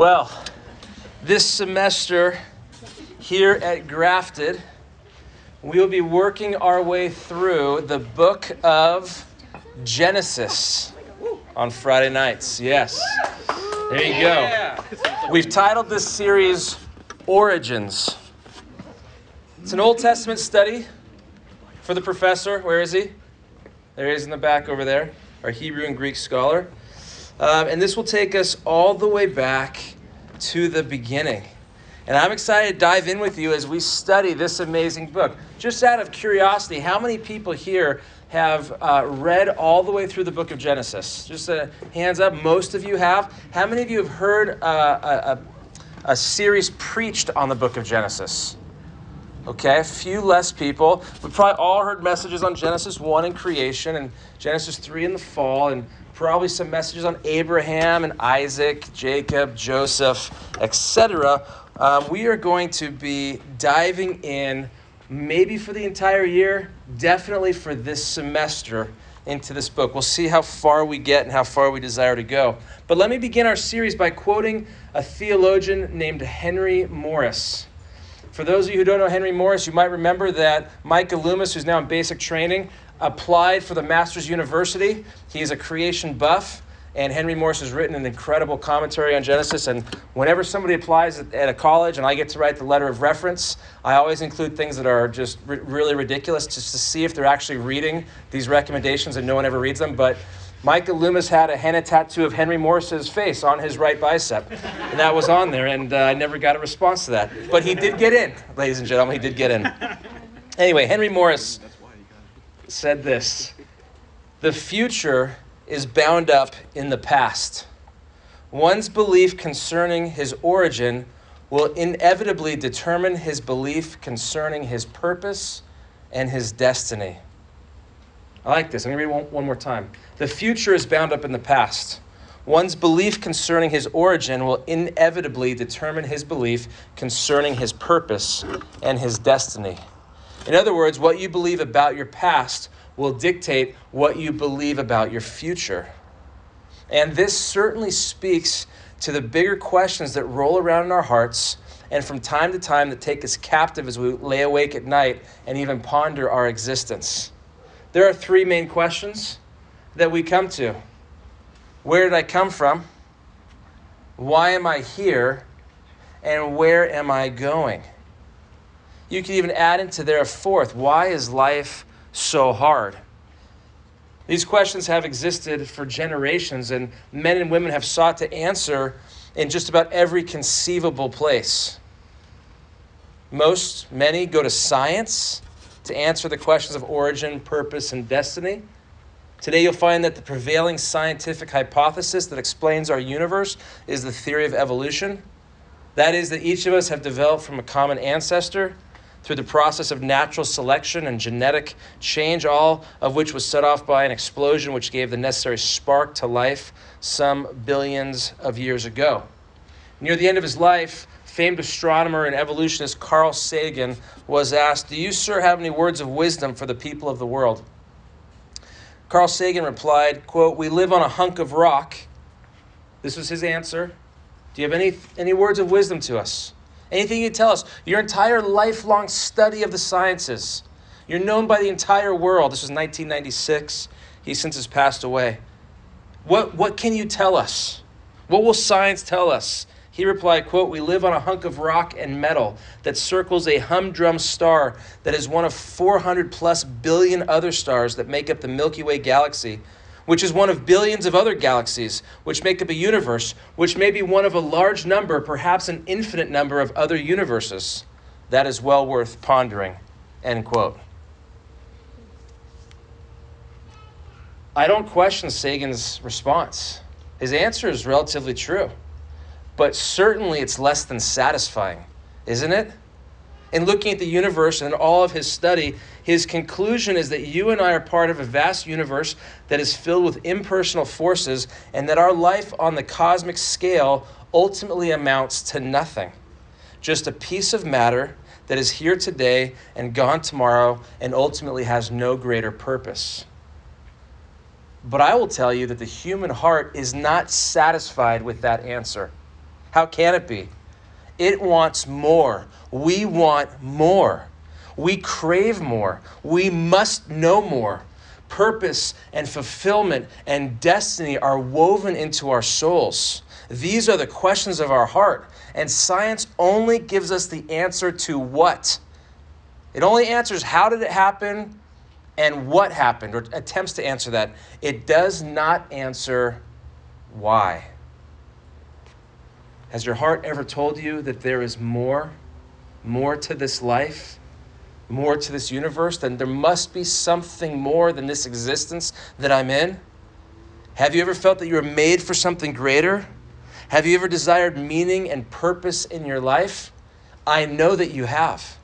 Well, this semester here at Grafted, we will be working our way through the book of Genesis on Friday nights. Yes. There you go. We've titled this series Origins. It's an Old Testament study for the professor. Where is he? There he is in the back over there, our Hebrew and Greek scholar. Um, and this will take us all the way back to the beginning. And I'm excited to dive in with you as we study this amazing book. Just out of curiosity, how many people here have uh, read all the way through the book of Genesis? Just uh, hands up. Most of you have. How many of you have heard uh, a, a, a series preached on the book of Genesis? Okay, a few less people. We've probably all heard messages on Genesis 1 and creation and Genesis 3 in the fall and probably some messages on Abraham and Isaac, Jacob, Joseph, etc. Um, we are going to be diving in, maybe for the entire year, definitely for this semester, into this book. We'll see how far we get and how far we desire to go. But let me begin our series by quoting a theologian named Henry Morris. For those of you who don't know Henry Morris, you might remember that Micah Loomis, who's now in basic training, applied for the Masters University. He's a creation buff, and Henry Morris has written an incredible commentary on Genesis. And whenever somebody applies at a college and I get to write the letter of reference, I always include things that are just really ridiculous just to see if they're actually reading these recommendations and no one ever reads them. But Micah Loomis had a henna tattoo of Henry Morris's face on his right bicep, and that was on there, and uh, I never got a response to that. But he did get in, ladies and gentlemen, he did get in. Anyway, Henry Morris said this The future is bound up in the past. One's belief concerning his origin will inevitably determine his belief concerning his purpose and his destiny. I like this. I'm going to read one, one more time. The future is bound up in the past. One's belief concerning his origin will inevitably determine his belief concerning his purpose and his destiny. In other words, what you believe about your past will dictate what you believe about your future. And this certainly speaks to the bigger questions that roll around in our hearts and from time to time that take us captive as we lay awake at night and even ponder our existence. There are three main questions that we come to Where did I come from? Why am I here? And where am I going? You could even add into there a fourth why is life so hard? These questions have existed for generations, and men and women have sought to answer in just about every conceivable place. Most, many go to science to answer the questions of origin, purpose, and destiny. Today, you'll find that the prevailing scientific hypothesis that explains our universe is the theory of evolution. That is, that each of us have developed from a common ancestor through the process of natural selection and genetic change, all of which was set off by an explosion which gave the necessary spark to life some billions of years ago. Near the end of his life, famed astronomer and evolutionist Carl Sagan was asked, Do you, sir, have any words of wisdom for the people of the world? Carl Sagan replied, quote, We live on a hunk of rock. This was his answer. Do you have any, any words of wisdom to us? Anything you tell us? Your entire lifelong study of the sciences. You're known by the entire world. This was 1996. He since has passed away. What, what can you tell us? What will science tell us? He replied, quote, We live on a hunk of rock and metal that circles a humdrum star that is one of 400 plus billion other stars that make up the Milky Way galaxy which is one of billions of other galaxies, which make up a universe, which may be one of a large number, perhaps an infinite number of other universes. That is well worth pondering. End quote. I don't question Sagan's response. His answer is relatively true, but certainly it's less than satisfying, isn't it? In looking at the universe and all of his study, his conclusion is that you and I are part of a vast universe that is filled with impersonal forces, and that our life on the cosmic scale ultimately amounts to nothing. Just a piece of matter that is here today and gone tomorrow, and ultimately has no greater purpose. But I will tell you that the human heart is not satisfied with that answer. How can it be? It wants more. We want more. We crave more. We must know more. Purpose and fulfillment and destiny are woven into our souls. These are the questions of our heart. And science only gives us the answer to what? It only answers how did it happen and what happened, or attempts to answer that. It does not answer why. Has your heart ever told you that there is more, more to this life, more to this universe, than there must be something more than this existence that I'm in? Have you ever felt that you were made for something greater? Have you ever desired meaning and purpose in your life? I know that you have.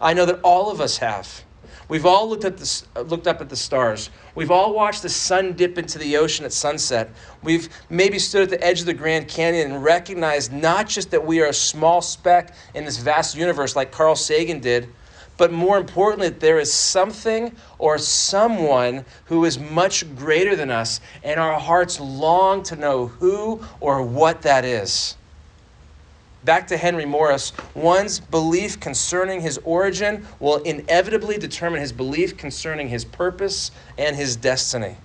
I know that all of us have. We've all looked, at the, uh, looked up at the stars. We've all watched the sun dip into the ocean at sunset. We've maybe stood at the edge of the Grand Canyon and recognized not just that we are a small speck in this vast universe like Carl Sagan did, but more importantly, that there is something or someone who is much greater than us, and our hearts long to know who or what that is. Back to Henry Morris, one's belief concerning his origin will inevitably determine his belief concerning his purpose and his destiny.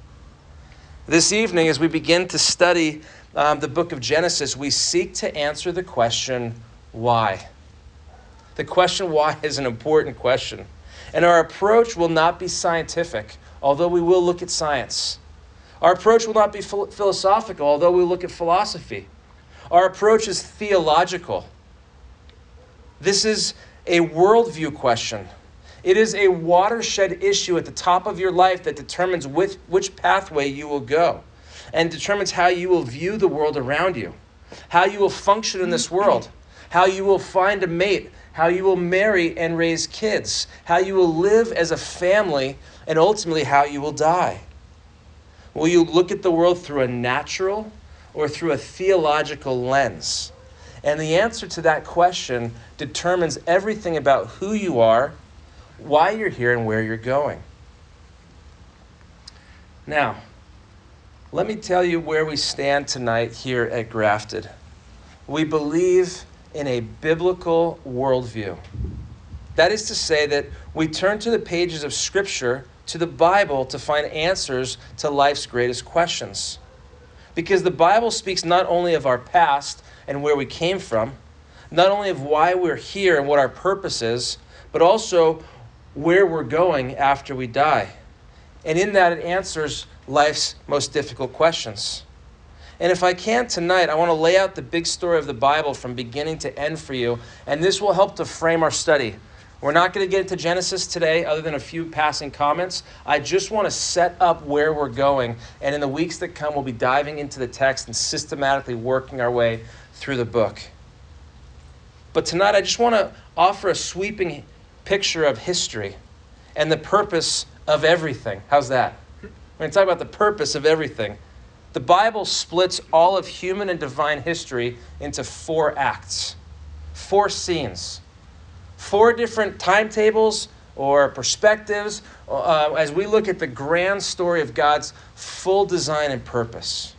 This evening, as we begin to study um, the book of Genesis, we seek to answer the question, why? The question why is an important question. And our approach will not be scientific, although we will look at science. Our approach will not be philosophical, although we look at philosophy. Our approach is theological. This is a worldview question. It is a watershed issue at the top of your life that determines which, which pathway you will go and determines how you will view the world around you, how you will function in this world, how you will find a mate, how you will marry and raise kids, how you will live as a family, and ultimately how you will die. Will you look at the world through a natural or through a theological lens? And the answer to that question determines everything about who you are, why you're here, and where you're going. Now, let me tell you where we stand tonight here at Grafted. We believe in a biblical worldview. That is to say, that we turn to the pages of Scripture, to the Bible, to find answers to life's greatest questions. Because the Bible speaks not only of our past and where we came from, not only of why we're here and what our purpose is, but also where we're going after we die. And in that, it answers life's most difficult questions. And if I can tonight, I want to lay out the big story of the Bible from beginning to end for you, and this will help to frame our study. We're not going to get into Genesis today, other than a few passing comments. I just want to set up where we're going. And in the weeks that come, we'll be diving into the text and systematically working our way through the book. But tonight, I just want to offer a sweeping picture of history and the purpose of everything. How's that? We're going to talk about the purpose of everything. The Bible splits all of human and divine history into four acts, four scenes four different timetables or perspectives uh, as we look at the grand story of God's full design and purpose.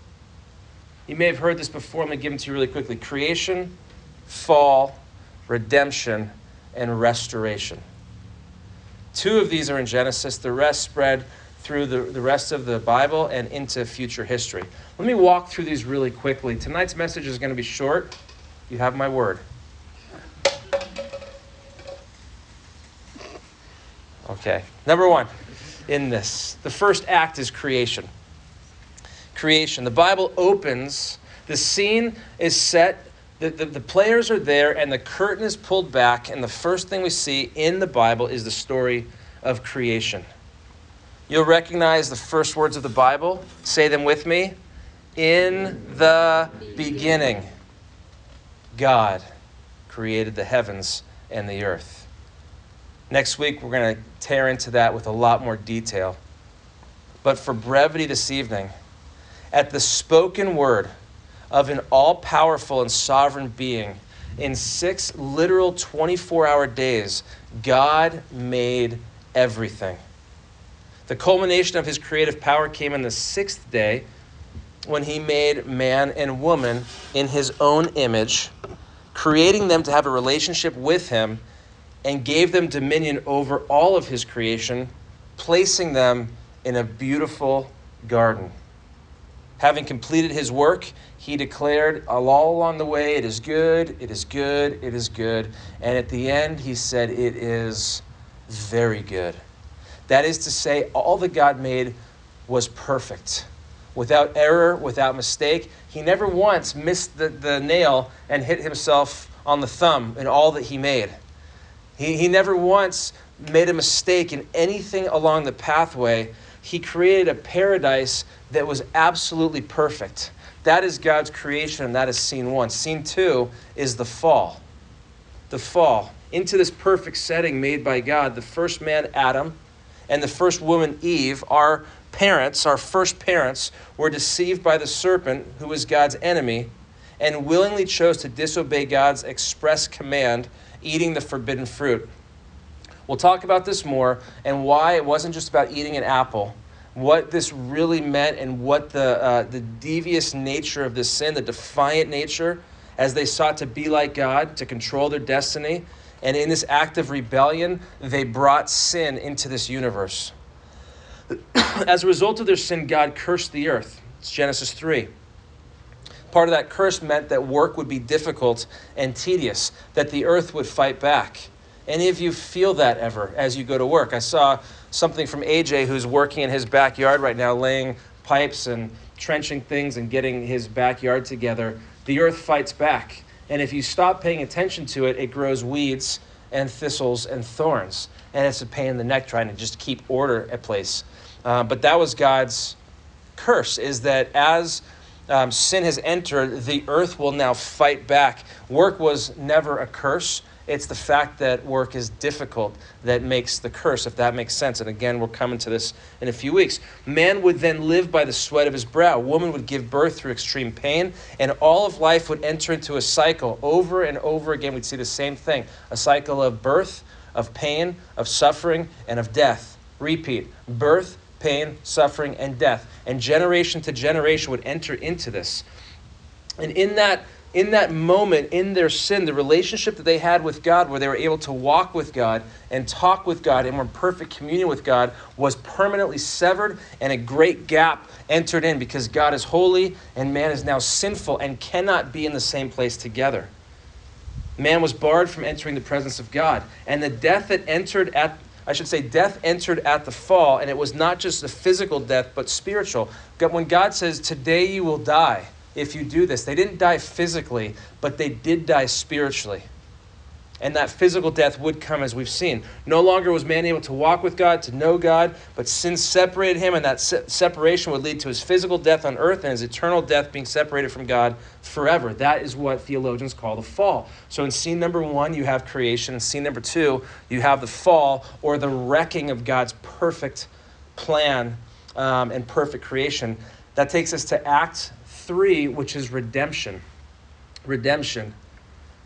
You may have heard this before. Let me give them to you really quickly creation, fall, redemption, and restoration. Two of these are in Genesis, the rest spread through the, the rest of the Bible and into future history. Let me walk through these really quickly. Tonight's message is going to be short. You have my word. Okay, number one in this the first act is creation. Creation. The Bible opens, the scene is set, the, the, the, players are there, and the curtain is pulled back, and the first thing we see in the Bible is the story of creation. You'll recognize the first words of the Bible. Say them with me. In the beginning, God created the heavens and the earth. Next week, we're going to tear into that with a lot more detail. But for brevity this evening, at the spoken word of an all powerful and sovereign being, in six literal 24 hour days, God made everything. The culmination of his creative power came in the sixth day when he made man and woman in his own image, creating them to have a relationship with him, and gave them dominion over all of his creation, placing them in a beautiful garden. Having completed his work, he declared all along the way, It is good, it is good, it is good. And at the end, he said, It is very good. That is to say, all that God made was perfect, without error, without mistake. He never once missed the, the nail and hit himself on the thumb in all that he made. He, he never once made a mistake in anything along the pathway. He created a paradise that was absolutely perfect. That is God's creation, and that is scene one. Scene two is the fall. The fall into this perfect setting made by God. The first man, Adam, and the first woman, Eve, our parents, our first parents, were deceived by the serpent, who was God's enemy, and willingly chose to disobey God's express command, eating the forbidden fruit. We'll talk about this more and why it wasn't just about eating an apple what this really meant and what the, uh, the devious nature of this sin, the defiant nature, as they sought to be like God, to control their destiny. And in this act of rebellion, they brought sin into this universe. As a result of their sin, God cursed the earth. It's Genesis 3. Part of that curse meant that work would be difficult and tedious, that the earth would fight back. Any of you feel that ever as you go to work? I saw something from AJ who's working in his backyard right now, laying pipes and trenching things and getting his backyard together. The earth fights back. And if you stop paying attention to it, it grows weeds and thistles and thorns. And it's a pain in the neck trying to just keep order at place. Uh, but that was God's curse, is that as um, sin has entered, the earth will now fight back. Work was never a curse. It's the fact that work is difficult that makes the curse, if that makes sense. And again, we're coming to this in a few weeks. Man would then live by the sweat of his brow. Woman would give birth through extreme pain, and all of life would enter into a cycle. Over and over again, we'd see the same thing a cycle of birth, of pain, of suffering, and of death. Repeat birth, pain, suffering, and death. And generation to generation would enter into this. And in that in that moment, in their sin, the relationship that they had with God, where they were able to walk with God and talk with God and were in perfect communion with God, was permanently severed, and a great gap entered in because God is holy and man is now sinful and cannot be in the same place together. Man was barred from entering the presence of God, and the death that entered at I should say, death entered at the fall, and it was not just a physical death, but spiritual. When God says, Today you will die, if you do this. They didn't die physically, but they did die spiritually. And that physical death would come as we've seen. No longer was man able to walk with God, to know God, but sin separated him, and that se- separation would lead to his physical death on earth and his eternal death being separated from God forever. That is what theologians call the fall. So in scene number one, you have creation. In scene number two, you have the fall or the wrecking of God's perfect plan um, and perfect creation. That takes us to Act 3, which is redemption. Redemption.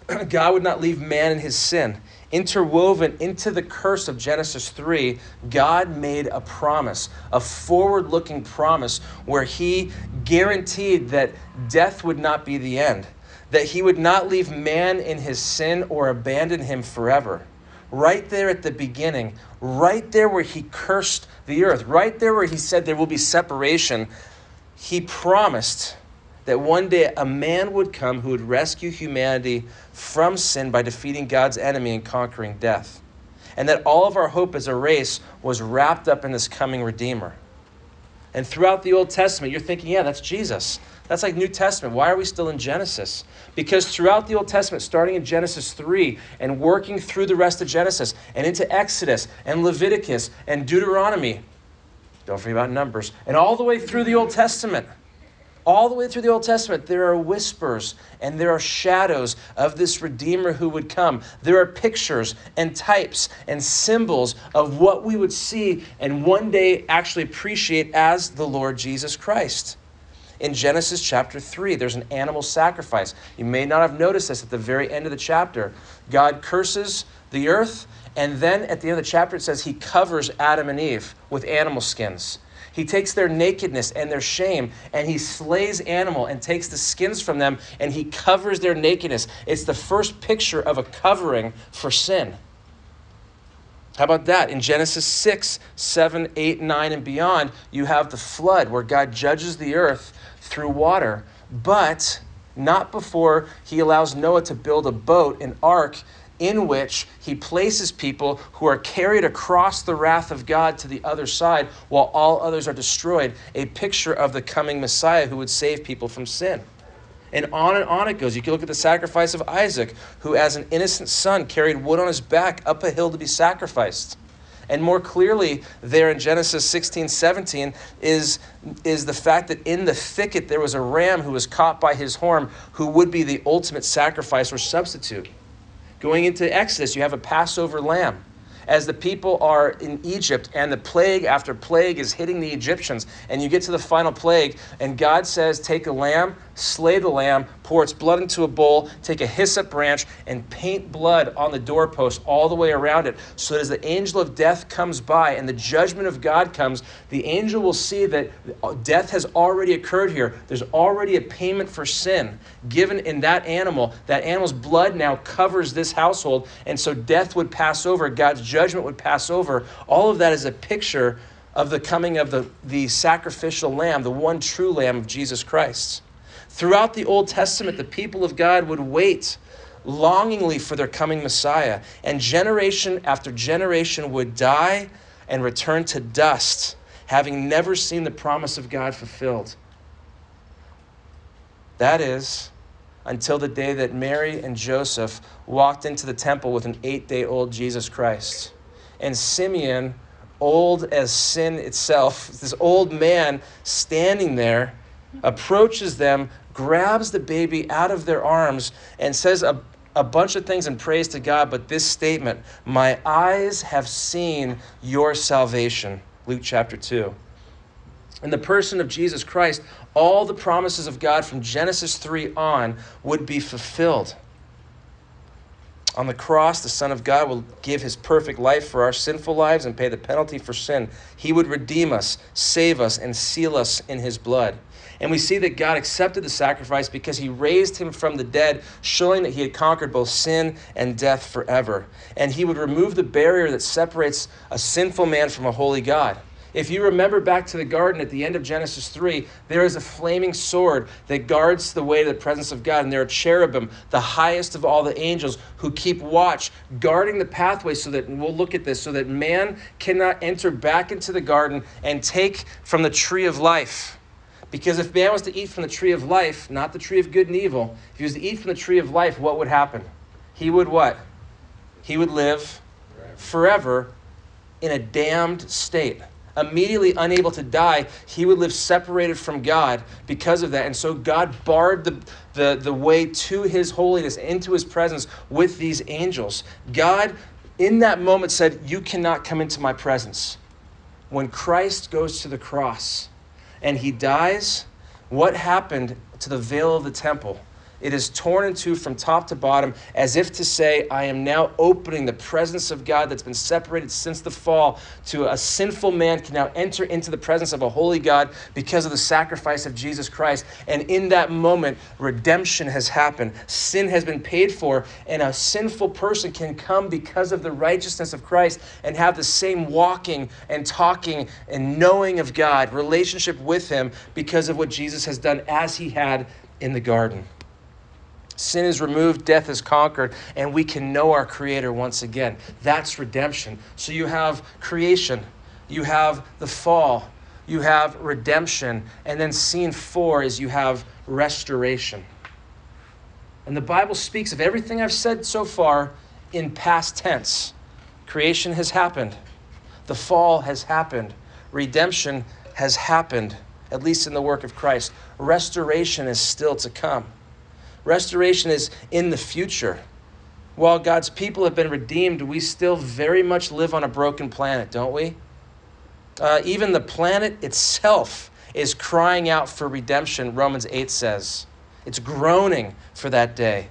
God would not leave man in his sin. Interwoven into the curse of Genesis 3, God made a promise, a forward looking promise, where he guaranteed that death would not be the end, that he would not leave man in his sin or abandon him forever. Right there at the beginning, right there where he cursed the earth, right there where he said there will be separation, he promised that one day a man would come who would rescue humanity from sin by defeating God's enemy and conquering death. And that all of our hope as a race was wrapped up in this coming Redeemer. And throughout the Old Testament, you're thinking, yeah, that's Jesus. That's like New Testament. Why are we still in Genesis? Because throughout the Old Testament, starting in Genesis 3 and working through the rest of Genesis and into Exodus and Leviticus and Deuteronomy, don't forget about Numbers, and all the way through the Old Testament, all the way through the Old Testament, there are whispers and there are shadows of this Redeemer who would come. There are pictures and types and symbols of what we would see and one day actually appreciate as the Lord Jesus Christ. In Genesis chapter 3, there's an animal sacrifice. You may not have noticed this at the very end of the chapter. God curses the earth, and then at the end of the chapter, it says he covers Adam and Eve with animal skins. He takes their nakedness and their shame and he slays animal and takes the skins from them and he covers their nakedness. It's the first picture of a covering for sin. How about that? In Genesis 6, 7, 8, 9, and beyond, you have the flood where God judges the earth through water, but not before he allows Noah to build a boat, an ark, in which he places people who are carried across the wrath of God to the other side while all others are destroyed, a picture of the coming Messiah who would save people from sin. And on and on it goes. You can look at the sacrifice of Isaac, who, as an innocent son, carried wood on his back up a hill to be sacrificed. And more clearly, there in Genesis 16, 17, is, is the fact that in the thicket there was a ram who was caught by his horn, who would be the ultimate sacrifice or substitute. Going into Exodus, you have a Passover lamb. As the people are in Egypt and the plague after plague is hitting the Egyptians, and you get to the final plague, and God says, Take a lamb, slay the lamb, pour its blood into a bowl, take a hyssop branch, and paint blood on the doorpost all the way around it, so that as the angel of death comes by and the judgment of God comes, the angel will see that uh, death has already occurred here. There's already a payment for sin given in that animal. That animal's blood now covers this household, and so death would pass over, God's judgment would pass over. All of that is a picture of the coming of the, the sacrificial lamb, the one true lamb of Jesus Christ. Throughout the Old Testament, the people of God would wait longingly for their coming Messiah, and generation after generation would die and return to dust, having never seen the promise of God fulfilled. That is, until the day that Mary and Joseph walked into the temple with an eight day old Jesus Christ. And Simeon, old as sin itself, this old man standing there, approaches them grabs the baby out of their arms and says a, a bunch of things in praise to God, but this statement, My eyes have seen your salvation. Luke chapter 2. In the person of Jesus Christ, all the promises of God from Genesis 3 on would be fulfilled. On the cross, the Son of God will give his perfect life for our sinful lives and pay the penalty for sin. He would redeem us, save us, and seal us in his blood. And we see that God accepted the sacrifice because he raised him from the dead, showing that he had conquered both sin and death forever. And he would remove the barrier that separates a sinful man from a holy God. If you remember back to the garden at the end of Genesis 3, there is a flaming sword that guards the way to the presence of God. And there are cherubim, the highest of all the angels, who keep watch, guarding the pathway so that, we'll look at this, so that man cannot enter back into the garden and take from the tree of life. Because if man was to eat from the tree of life, not the tree of good and evil, if he was to eat from the tree of life, what would happen? He would what? He would live forever in a damned state. Immediately unable to die, he would live separated from God because of that. And so God barred the, the, the way to his holiness, into his presence with these angels. God, in that moment, said, You cannot come into my presence. When Christ goes to the cross, and he dies, what happened to the veil of the temple? It is torn in two from top to bottom, as if to say, I am now opening the presence of God that's been separated since the fall to a sinful man can now enter into the presence of a holy God because of the sacrifice of Jesus Christ. And in that moment, redemption has happened. Sin has been paid for, and a sinful person can come because of the righteousness of Christ and have the same walking and talking and knowing of God, relationship with Him because of what Jesus has done as He had in the garden. Sin is removed, death is conquered, and we can know our Creator once again. That's redemption. So you have creation, you have the fall, you have redemption, and then scene four is you have restoration. And the Bible speaks of everything I've said so far in past tense. Creation has happened, the fall has happened, redemption has happened, at least in the work of Christ. Restoration is still to come. Restoration is in the future. While God's people have been redeemed, we still very much live on a broken planet, don't we? Uh, even the planet itself is crying out for redemption, Romans 8 says. It's groaning for that day.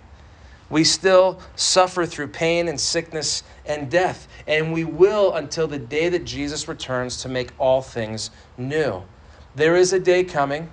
We still suffer through pain and sickness and death, and we will until the day that Jesus returns to make all things new. There is a day coming.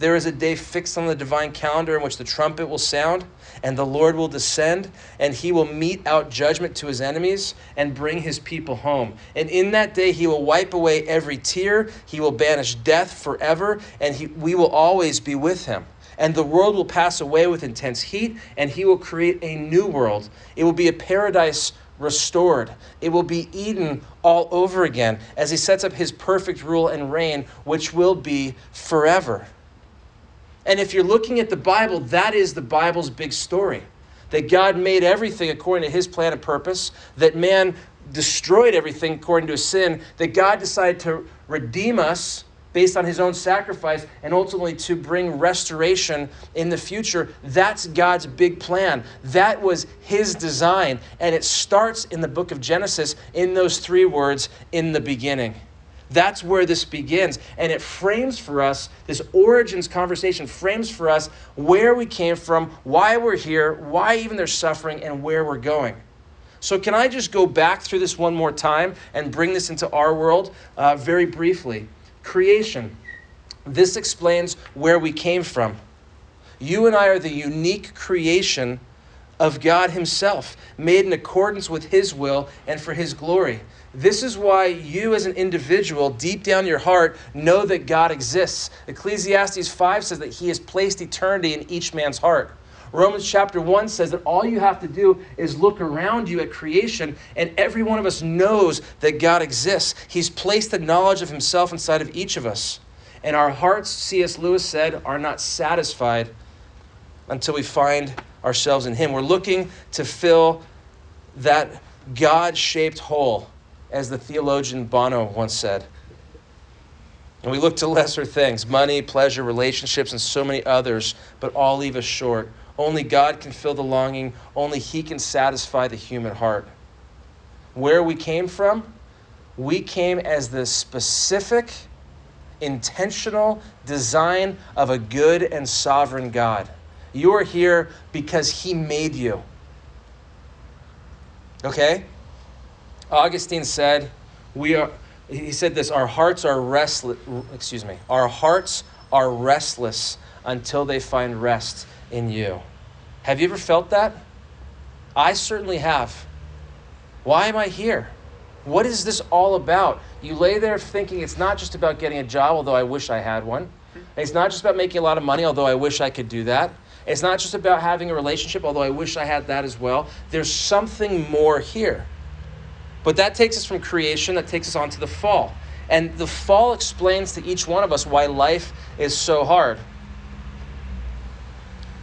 There is a day fixed on the divine calendar in which the trumpet will sound and the Lord will descend and he will mete out judgment to his enemies and bring his people home. And in that day he will wipe away every tear, he will banish death forever, and he, we will always be with him. And the world will pass away with intense heat, and he will create a new world. It will be a paradise restored. It will be Eden all over again as he sets up his perfect rule and reign, which will be forever. And if you're looking at the Bible, that is the Bible's big story. That God made everything according to his plan and purpose, that man destroyed everything according to his sin, that God decided to redeem us based on his own sacrifice and ultimately to bring restoration in the future. That's God's big plan. That was his design. And it starts in the book of Genesis in those three words in the beginning. That's where this begins. And it frames for us, this origins conversation frames for us where we came from, why we're here, why even there's suffering, and where we're going. So, can I just go back through this one more time and bring this into our world uh, very briefly? Creation. This explains where we came from. You and I are the unique creation of God Himself, made in accordance with His will and for His glory. This is why you, as an individual, deep down your heart, know that God exists. Ecclesiastes 5 says that He has placed eternity in each man's heart. Romans chapter 1 says that all you have to do is look around you at creation, and every one of us knows that God exists. He's placed the knowledge of Himself inside of each of us. And our hearts, C.S. Lewis said, are not satisfied until we find ourselves in Him. We're looking to fill that God shaped hole as the theologian Bono once said. And we look to lesser things money, pleasure, relationships, and so many others, but all leave us short. Only God can fill the longing, only He can satisfy the human heart. Where we came from, we came as the specific, intentional design of a good and sovereign God. You are here because He made you. Okay? Augustine said, "We are." He said this: "Our hearts are restless. Excuse me. Our hearts are restless until they find rest in you." Have you ever felt that? I certainly have. Why am I here? What is this all about? You lay there thinking it's not just about getting a job, although I wish I had one. It's not just about making a lot of money, although I wish I could do that. It's not just about having a relationship, although I wish I had that as well. There's something more here. But that takes us from creation, that takes us on to the fall. And the fall explains to each one of us why life is so hard.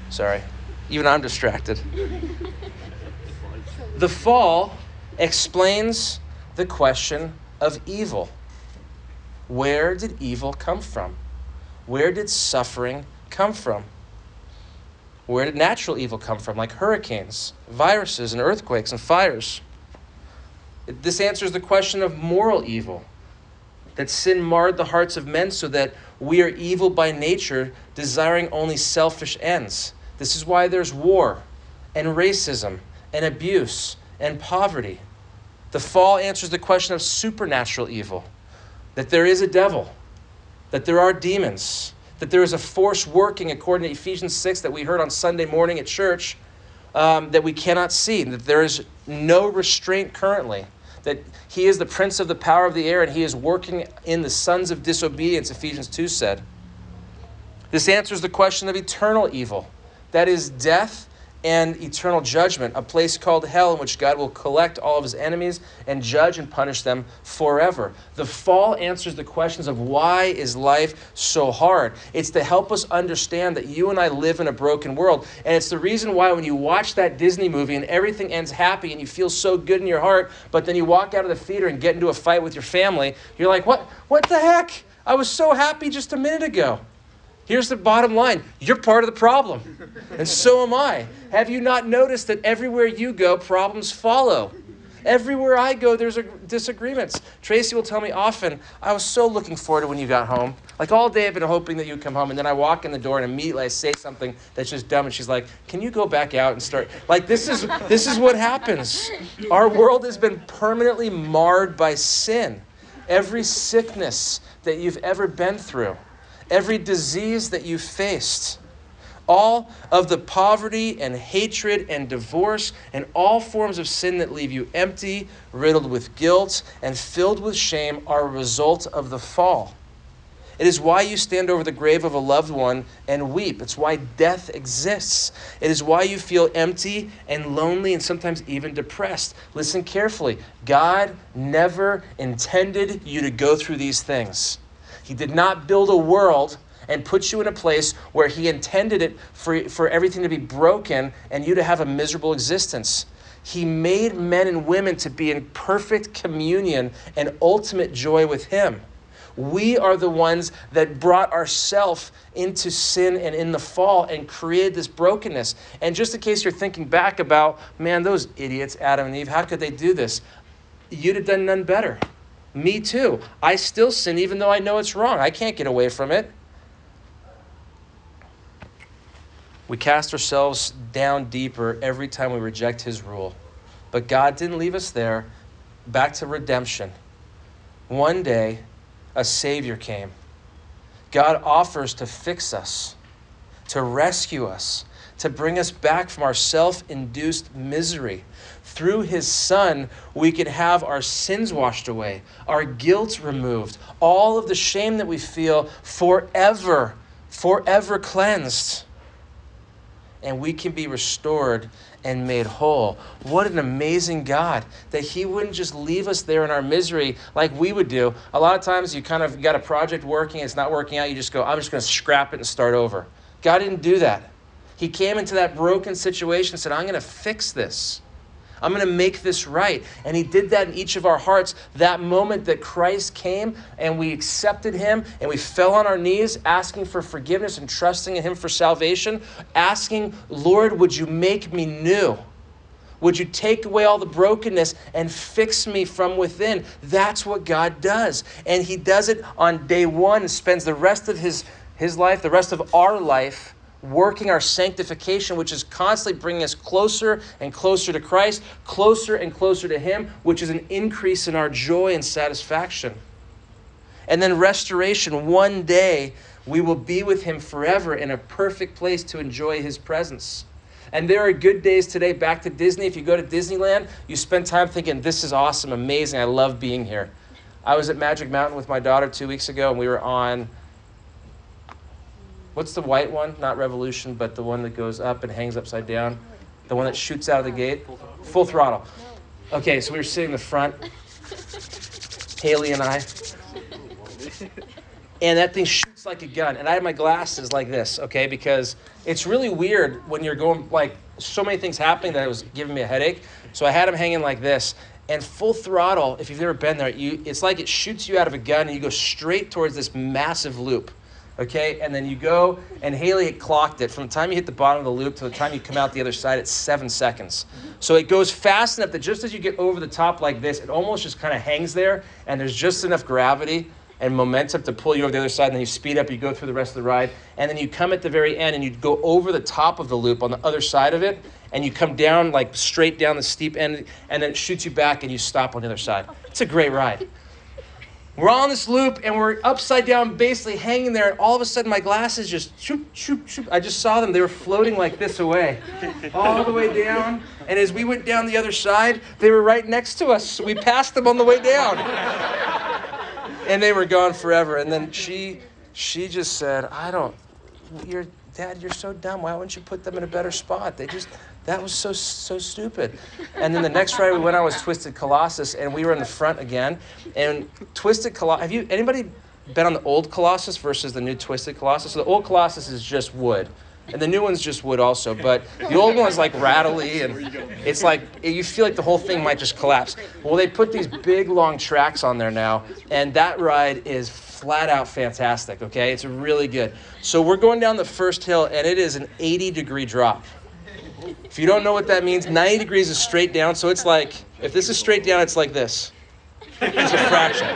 Sorry, even I'm distracted. the fall explains the question of evil. Where did evil come from? Where did suffering come from? Where did natural evil come from, like hurricanes, viruses, and earthquakes and fires? This answers the question of moral evil. That sin marred the hearts of men so that we are evil by nature, desiring only selfish ends. This is why there's war and racism and abuse and poverty. The fall answers the question of supernatural evil that there is a devil, that there are demons, that there is a force working according to Ephesians 6 that we heard on Sunday morning at church um, that we cannot see, that there is no restraint currently that he is the prince of the power of the air and he is working in the sons of disobedience, Ephesians 2 said. This answers the question of eternal evil that is, death and eternal judgment, a place called hell in which God will collect all of his enemies and judge and punish them forever. The fall answers the questions of why is life so hard? It's to help us understand that you and I live in a broken world. And it's the reason why when you watch that Disney movie and everything ends happy and you feel so good in your heart, but then you walk out of the theater and get into a fight with your family, you're like, "What what the heck? I was so happy just a minute ago." Here's the bottom line you're part of the problem, and so am I. Have you not noticed that everywhere you go, problems follow? Everywhere I go, there's disagreements. Tracy will tell me often, I was so looking forward to when you got home. Like all day, I've been hoping that you'd come home. And then I walk in the door and immediately I say something that's just dumb. And she's like, Can you go back out and start? Like, this is, this is what happens. Our world has been permanently marred by sin. Every sickness that you've ever been through, every disease that you've faced all of the poverty and hatred and divorce and all forms of sin that leave you empty, riddled with guilt, and filled with shame are a result of the fall. It is why you stand over the grave of a loved one and weep. It's why death exists. It is why you feel empty and lonely and sometimes even depressed. Listen carefully. God never intended you to go through these things. He did not build a world and put you in a place where He intended it for, for everything to be broken and you to have a miserable existence. He made men and women to be in perfect communion and ultimate joy with Him. We are the ones that brought ourselves into sin and in the fall and created this brokenness. And just in case you're thinking back about, man, those idiots, Adam and Eve, how could they do this? You'd have done none better. Me too. I still sin even though I know it's wrong. I can't get away from it. We cast ourselves down deeper every time we reject His rule. But God didn't leave us there. Back to redemption. One day, a Savior came. God offers to fix us, to rescue us, to bring us back from our self induced misery. Through His Son, we could have our sins washed away, our guilt removed, all of the shame that we feel forever, forever cleansed and we can be restored and made whole. What an amazing God that He wouldn't just leave us there in our misery like we would do. A lot of times you kind of got a project working, it's not working out, you just go, I'm just going to scrap it and start over. God didn't do that. He came into that broken situation and said, I'm going to fix this. I'm going to make this right. And He did that in each of our hearts. That moment that Christ came and we accepted Him and we fell on our knees asking for forgiveness and trusting in Him for salvation, asking, Lord, would you make me new? Would you take away all the brokenness and fix me from within? That's what God does. And He does it on day one spends the rest of His, his life, the rest of our life, working our sanctification, which is constantly bringing us closer and closer to Christ, closer and closer to Him, which is an increase in our joy and satisfaction. And then restoration, one day we will be with Him forever in a perfect place to enjoy His presence. And there are good days today back to Disney. If you go to Disneyland, you spend time thinking, this is awesome, amazing, I love being here. I was at Magic Mountain with my daughter two weeks ago, and we were on What's the white one? Not Revolution, but the one that goes up and hangs upside down. The one that shoots out of the gate. Full throttle. Okay, so we were sitting in the front, Haley and I, and that thing shoots like a gun. And I had my glasses like this, okay, because it's really weird when you're going like so many things happening that it was giving me a headache. So I had them hanging like this. And full throttle, if you've ever been there, you, it's like it shoots you out of a gun and you go straight towards this massive loop okay? And then you go, and Haley had clocked it. From the time you hit the bottom of the loop to the time you come out the other side, it's seven seconds. So it goes fast enough that just as you get over the top like this, it almost just kind of hangs there, and there's just enough gravity and momentum to pull you over the other side, and then you speed up, you go through the rest of the ride, and then you come at the very end and you go over the top of the loop on the other side of it, and you come down like straight down the steep end, and then it shoots you back and you stop on the other side. It's a great ride. We're on this loop and we're upside down, basically hanging there, and all of a sudden my glasses just shoop, shoop, shoop. I just saw them. They were floating like this away, all the way down. And as we went down the other side, they were right next to us. We passed them on the way down. and they were gone forever. And then she she just said, I don't, your dad, you're so dumb. Why wouldn't you put them in a better spot? They just, that was so so stupid. And then the next ride we went on was Twisted Colossus, and we were in the front again. And Twisted Colossus, have you anybody been on the old Colossus versus the new Twisted Colossus? So the old Colossus is just wood. And the new one's just wood also, but the old one's like rattly and it's like you feel like the whole thing might just collapse. Well, they put these big long tracks on there now, and that ride is flat out fantastic, okay? It's really good. So we're going down the first hill and it is an 80 degree drop. If you don't know what that means, 90 degrees is straight down. So it's like, if this is straight down, it's like this. It's a fraction.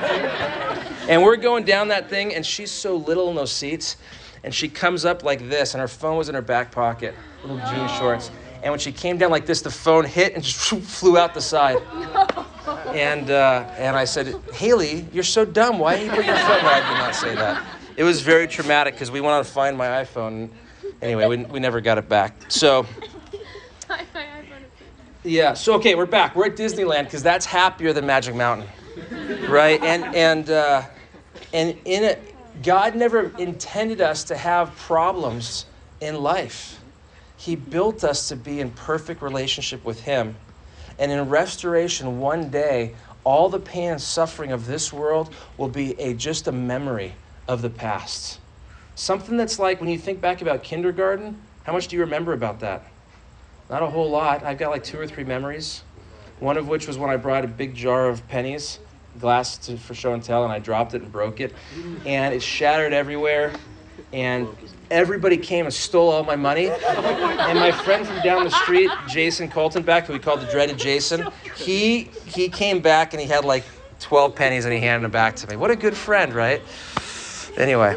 And we're going down that thing, and she's so little in those seats. And she comes up like this, and her phone was in her back pocket, little jean shorts. And when she came down like this, the phone hit and just flew out the side. And, uh, and I said, Haley, you're so dumb. Why did you put your phone? No, I did not say that. It was very traumatic because we went to find my iPhone. Anyway, we, we never got it back. So, yeah. So okay, we're back. We're at Disneyland because that's happier than Magic Mountain, right? And and uh, and in it, God never intended us to have problems in life. He built us to be in perfect relationship with Him. And in restoration, one day, all the pain and suffering of this world will be a, just a memory of the past. Something that's like when you think back about kindergarten, how much do you remember about that? Not a whole lot. I've got like two or three memories. One of which was when I brought a big jar of pennies, glass to, for show and tell, and I dropped it and broke it. And it shattered everywhere. And everybody came and stole all my money. And my friend from down the street, Jason Coltonback, who we called the dreaded Jason, he he came back and he had like 12 pennies and he handed them back to me. What a good friend, right? Anyway,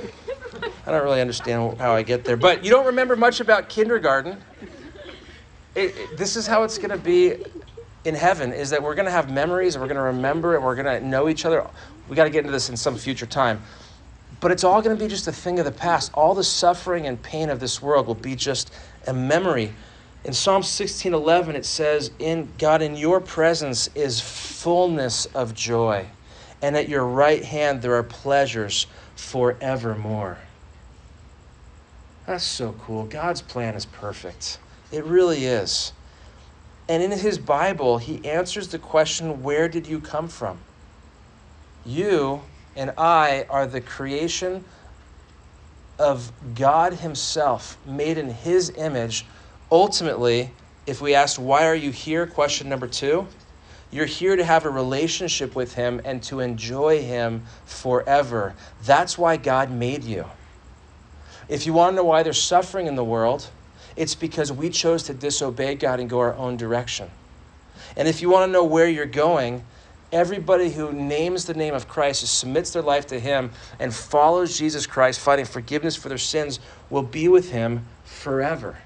I don't really understand how I get there. But you don't remember much about kindergarten. It, this is how it's going to be in heaven is that we're going to have memories and we're going to remember and we're going to know each other. We got to get into this in some future time. But it's all going to be just a thing of the past. All the suffering and pain of this world will be just a memory. In Psalm 16:11 it says, "In God in your presence is fullness of joy, and at your right hand there are pleasures forevermore." That's so cool. God's plan is perfect. It really is. And in his Bible, he answers the question, Where did you come from? You and I are the creation of God Himself, made in His image. Ultimately, if we ask, Why are you here? Question number two. You're here to have a relationship with Him and to enjoy Him forever. That's why God made you. If you want to know why there's suffering in the world, it's because we chose to disobey God and go our own direction. And if you want to know where you're going, everybody who names the name of Christ, who submits their life to Him, and follows Jesus Christ, finding forgiveness for their sins, will be with Him forever.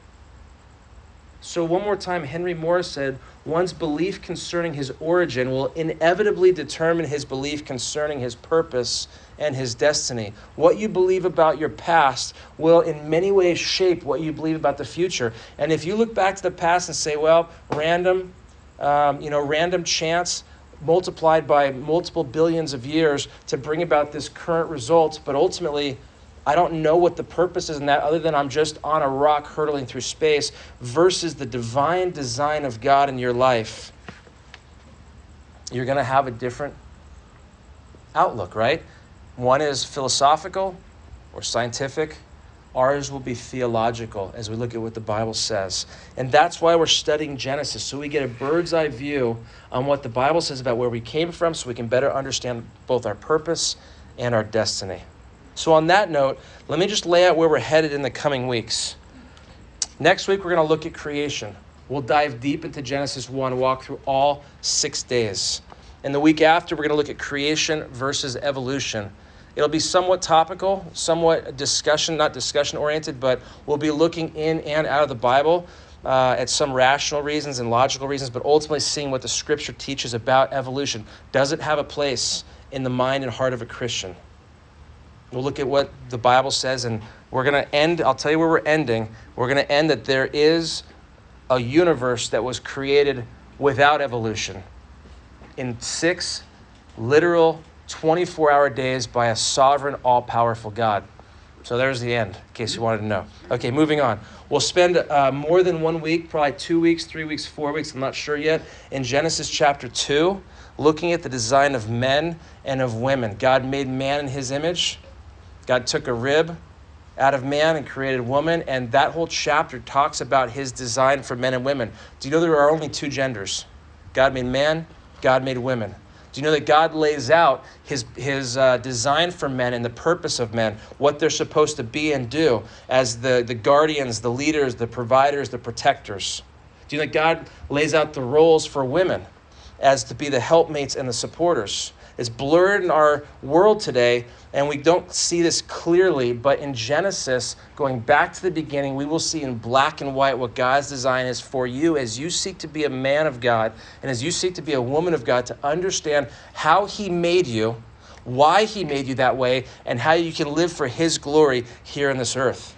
So, one more time, Henry Moore said, one's belief concerning his origin will inevitably determine his belief concerning his purpose and his destiny. What you believe about your past will, in many ways, shape what you believe about the future. And if you look back to the past and say, well, random, um, you know, random chance multiplied by multiple billions of years to bring about this current result, but ultimately, I don't know what the purpose is in that other than I'm just on a rock hurtling through space versus the divine design of God in your life. You're going to have a different outlook, right? One is philosophical or scientific. Ours will be theological as we look at what the Bible says. And that's why we're studying Genesis, so we get a bird's eye view on what the Bible says about where we came from, so we can better understand both our purpose and our destiny. So, on that note, let me just lay out where we're headed in the coming weeks. Next week, we're going to look at creation. We'll dive deep into Genesis 1, walk through all six days. And the week after, we're going to look at creation versus evolution. It'll be somewhat topical, somewhat discussion, not discussion oriented, but we'll be looking in and out of the Bible uh, at some rational reasons and logical reasons, but ultimately seeing what the scripture teaches about evolution. Does it have a place in the mind and heart of a Christian? We'll look at what the Bible says, and we're going to end. I'll tell you where we're ending. We're going to end that there is a universe that was created without evolution in six literal 24 hour days by a sovereign, all powerful God. So there's the end, in case you wanted to know. Okay, moving on. We'll spend uh, more than one week, probably two weeks, three weeks, four weeks, I'm not sure yet, in Genesis chapter 2, looking at the design of men and of women. God made man in his image. God took a rib out of man and created woman, and that whole chapter talks about his design for men and women. Do you know there are only two genders? God made man, God made women. Do you know that God lays out his, his uh, design for men and the purpose of men, what they're supposed to be and do as the, the guardians, the leaders, the providers, the protectors? Do you know that God lays out the roles for women as to be the helpmates and the supporters? It's blurred in our world today, and we don't see this clearly. But in Genesis, going back to the beginning, we will see in black and white what God's design is for you as you seek to be a man of God and as you seek to be a woman of God to understand how He made you, why He made you that way, and how you can live for His glory here on this earth.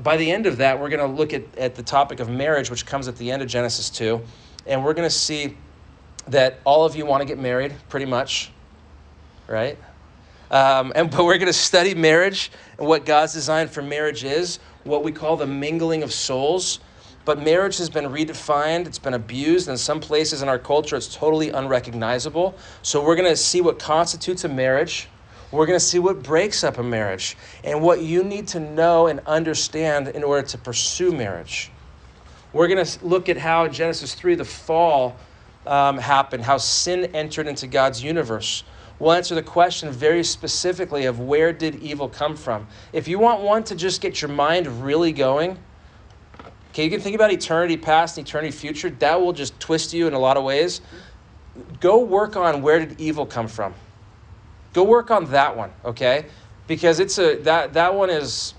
By the end of that, we're going to look at, at the topic of marriage, which comes at the end of Genesis 2, and we're going to see that all of you want to get married, pretty much, right? Um, and but we're going to study marriage and what God's design for marriage is, what we call the mingling of souls. But marriage has been redefined, it's been abused. In some places in our culture, it's totally unrecognizable. So we're going to see what constitutes a marriage. We're going to see what breaks up a marriage and what you need to know and understand in order to pursue marriage. We're going to look at how Genesis 3, the fall um, happened, how sin entered into God's universe. We'll answer the question very specifically of where did evil come from. If you want one to just get your mind really going, okay, you can think about eternity past and eternity future. That will just twist you in a lot of ways. Go work on where did evil come from. Go work on that one, okay? Because it's a that that one is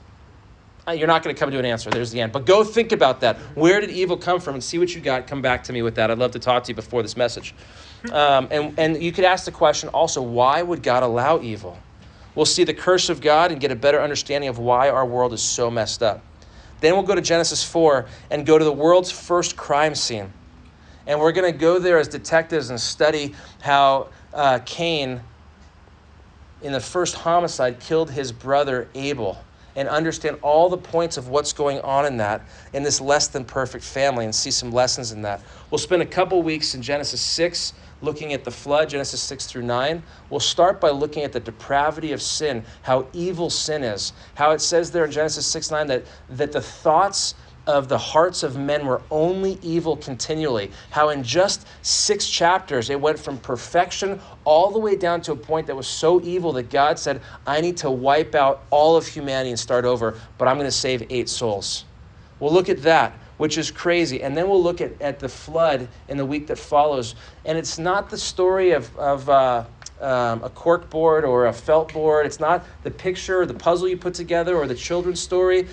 uh, you're not going to come to an answer. There's the end. But go think about that. Where did evil come from? And see what you got. Come back to me with that. I'd love to talk to you before this message. Um, and, and you could ask the question also why would God allow evil? We'll see the curse of God and get a better understanding of why our world is so messed up. Then we'll go to Genesis 4 and go to the world's first crime scene. And we're going to go there as detectives and study how uh, Cain, in the first homicide, killed his brother Abel and understand all the points of what's going on in that in this less than perfect family and see some lessons in that. We'll spend a couple weeks in Genesis 6 looking at the flood, Genesis 6 through 9. We'll start by looking at the depravity of sin, how evil sin is, how it says there in Genesis 6 9 that, that the thoughts of the hearts of men were only evil continually. How in just six chapters it went from perfection all the way down to a point that was so evil that God said, I need to wipe out all of humanity and start over, but I'm going to save eight souls. We'll look at that, which is crazy. And then we'll look at, at the flood in the week that follows. And it's not the story of, of uh, um, a cork board or a felt board. It's not the picture or the puzzle you put together or the children's story.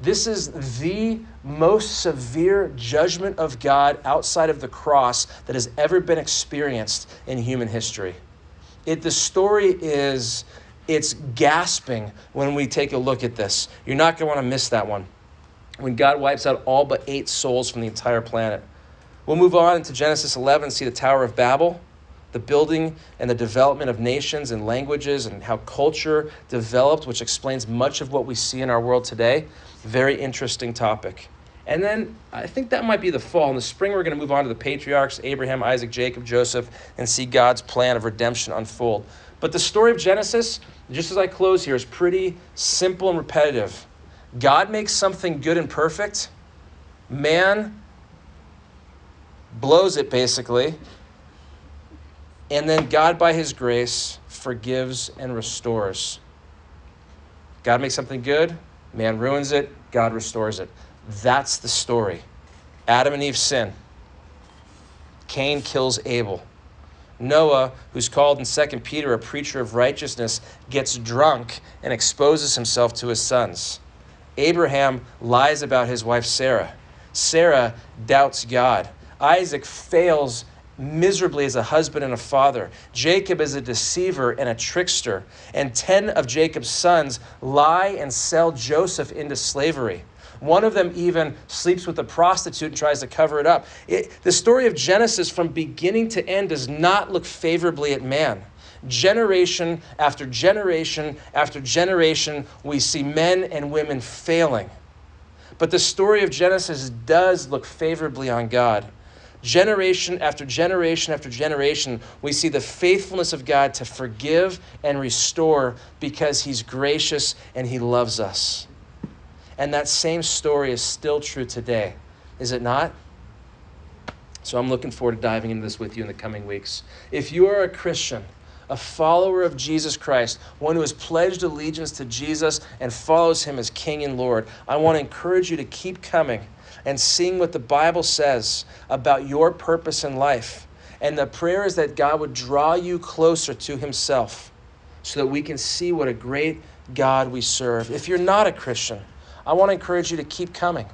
This is the most severe judgment of God outside of the cross that has ever been experienced in human history. It, the story is, it's gasping when we take a look at this. You're not going to want to miss that one. When God wipes out all but eight souls from the entire planet. We'll move on into Genesis 11, see the Tower of Babel the building and the development of nations and languages and how culture developed, which explains much of what we see in our world today. Very interesting topic. And then I think that might be the fall. In the spring, we're going to move on to the patriarchs Abraham, Isaac, Jacob, Joseph, and see God's plan of redemption unfold. But the story of Genesis, just as I close here, is pretty simple and repetitive. God makes something good and perfect, man blows it basically, and then God, by his grace, forgives and restores. God makes something good, Man ruins it, God restores it. That's the story. Adam and Eve sin. Cain kills Abel. Noah, who's called in 2 Peter a preacher of righteousness, gets drunk and exposes himself to his sons. Abraham lies about his wife Sarah. Sarah doubts God. Isaac fails miserably as a husband and a father. Jacob is a deceiver and a trickster. And 10 of Jacob's sons lie and sell Joseph into slavery. One of them even sleeps with a prostitute and tries to cover it up. It, the story of Genesis from beginning to end does not look favorably at man. Generation after generation after generation, we see men and women failing. But the story of Genesis does look favorably on God. Generation after generation after generation, we see the faithfulness of God to forgive and restore because He's gracious and He loves us. And that same story is still true today, is it not? So I'm looking forward to diving into this with you in the coming weeks. If you are a Christian, a follower of Jesus Christ, one who has pledged allegiance to Jesus and follows him as King and Lord, I want to encourage you to keep coming and seeing what the Bible says about your purpose in life. And the prayer is that God would draw you closer to Himself so that we can see what a great God we serve. If you're not a Christian, I want to encourage you to keep coming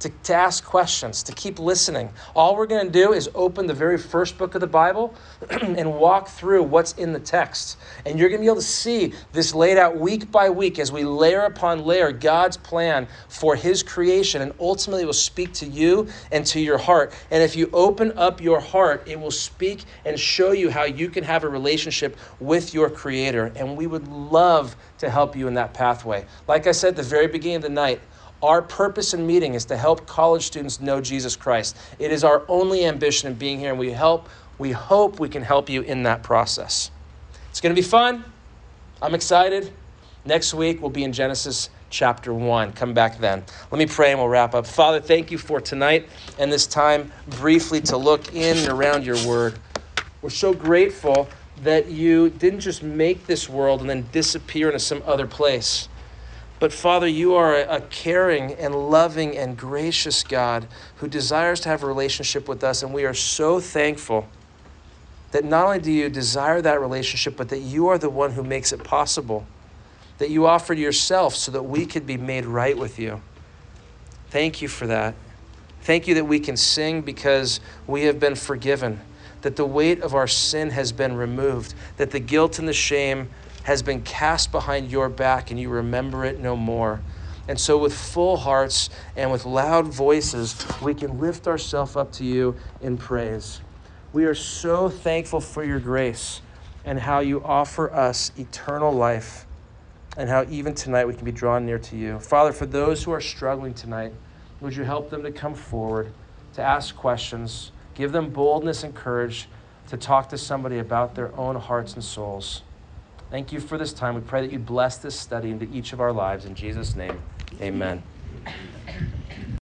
to, to ask questions, to keep listening. All we're going to do is open the very first book of the Bible and walk through what's in the text. And you're going to be able to see this laid out week by week as we layer upon layer God's plan for His creation. And ultimately, will speak to you and to your heart. And if you open up your heart, it will speak and show you how you can have a relationship with your Creator. And we would love to help you in that pathway. Like I said at the very beginning of the night, our purpose in meeting is to help college students know Jesus Christ. It is our only ambition in being here, and we help, we hope we can help you in that process. It's going to be fun. I'm excited. Next week we'll be in Genesis chapter 1. Come back then. Let me pray and we'll wrap up. Father, thank you for tonight and this time briefly to look in and around your word. We're so grateful that you didn't just make this world and then disappear into some other place but Father, you are a caring and loving and gracious God who desires to have a relationship with us. And we are so thankful that not only do you desire that relationship, but that you are the one who makes it possible. That you offered yourself so that we could be made right with you. Thank you for that. Thank you that we can sing because we have been forgiven, that the weight of our sin has been removed, that the guilt and the shame has been cast behind your back and you remember it no more. And so, with full hearts and with loud voices, we can lift ourselves up to you in praise. We are so thankful for your grace and how you offer us eternal life, and how even tonight we can be drawn near to you. Father, for those who are struggling tonight, would you help them to come forward, to ask questions, give them boldness and courage to talk to somebody about their own hearts and souls. Thank you for this time. We pray that you bless this study into each of our lives. In Jesus' name, amen.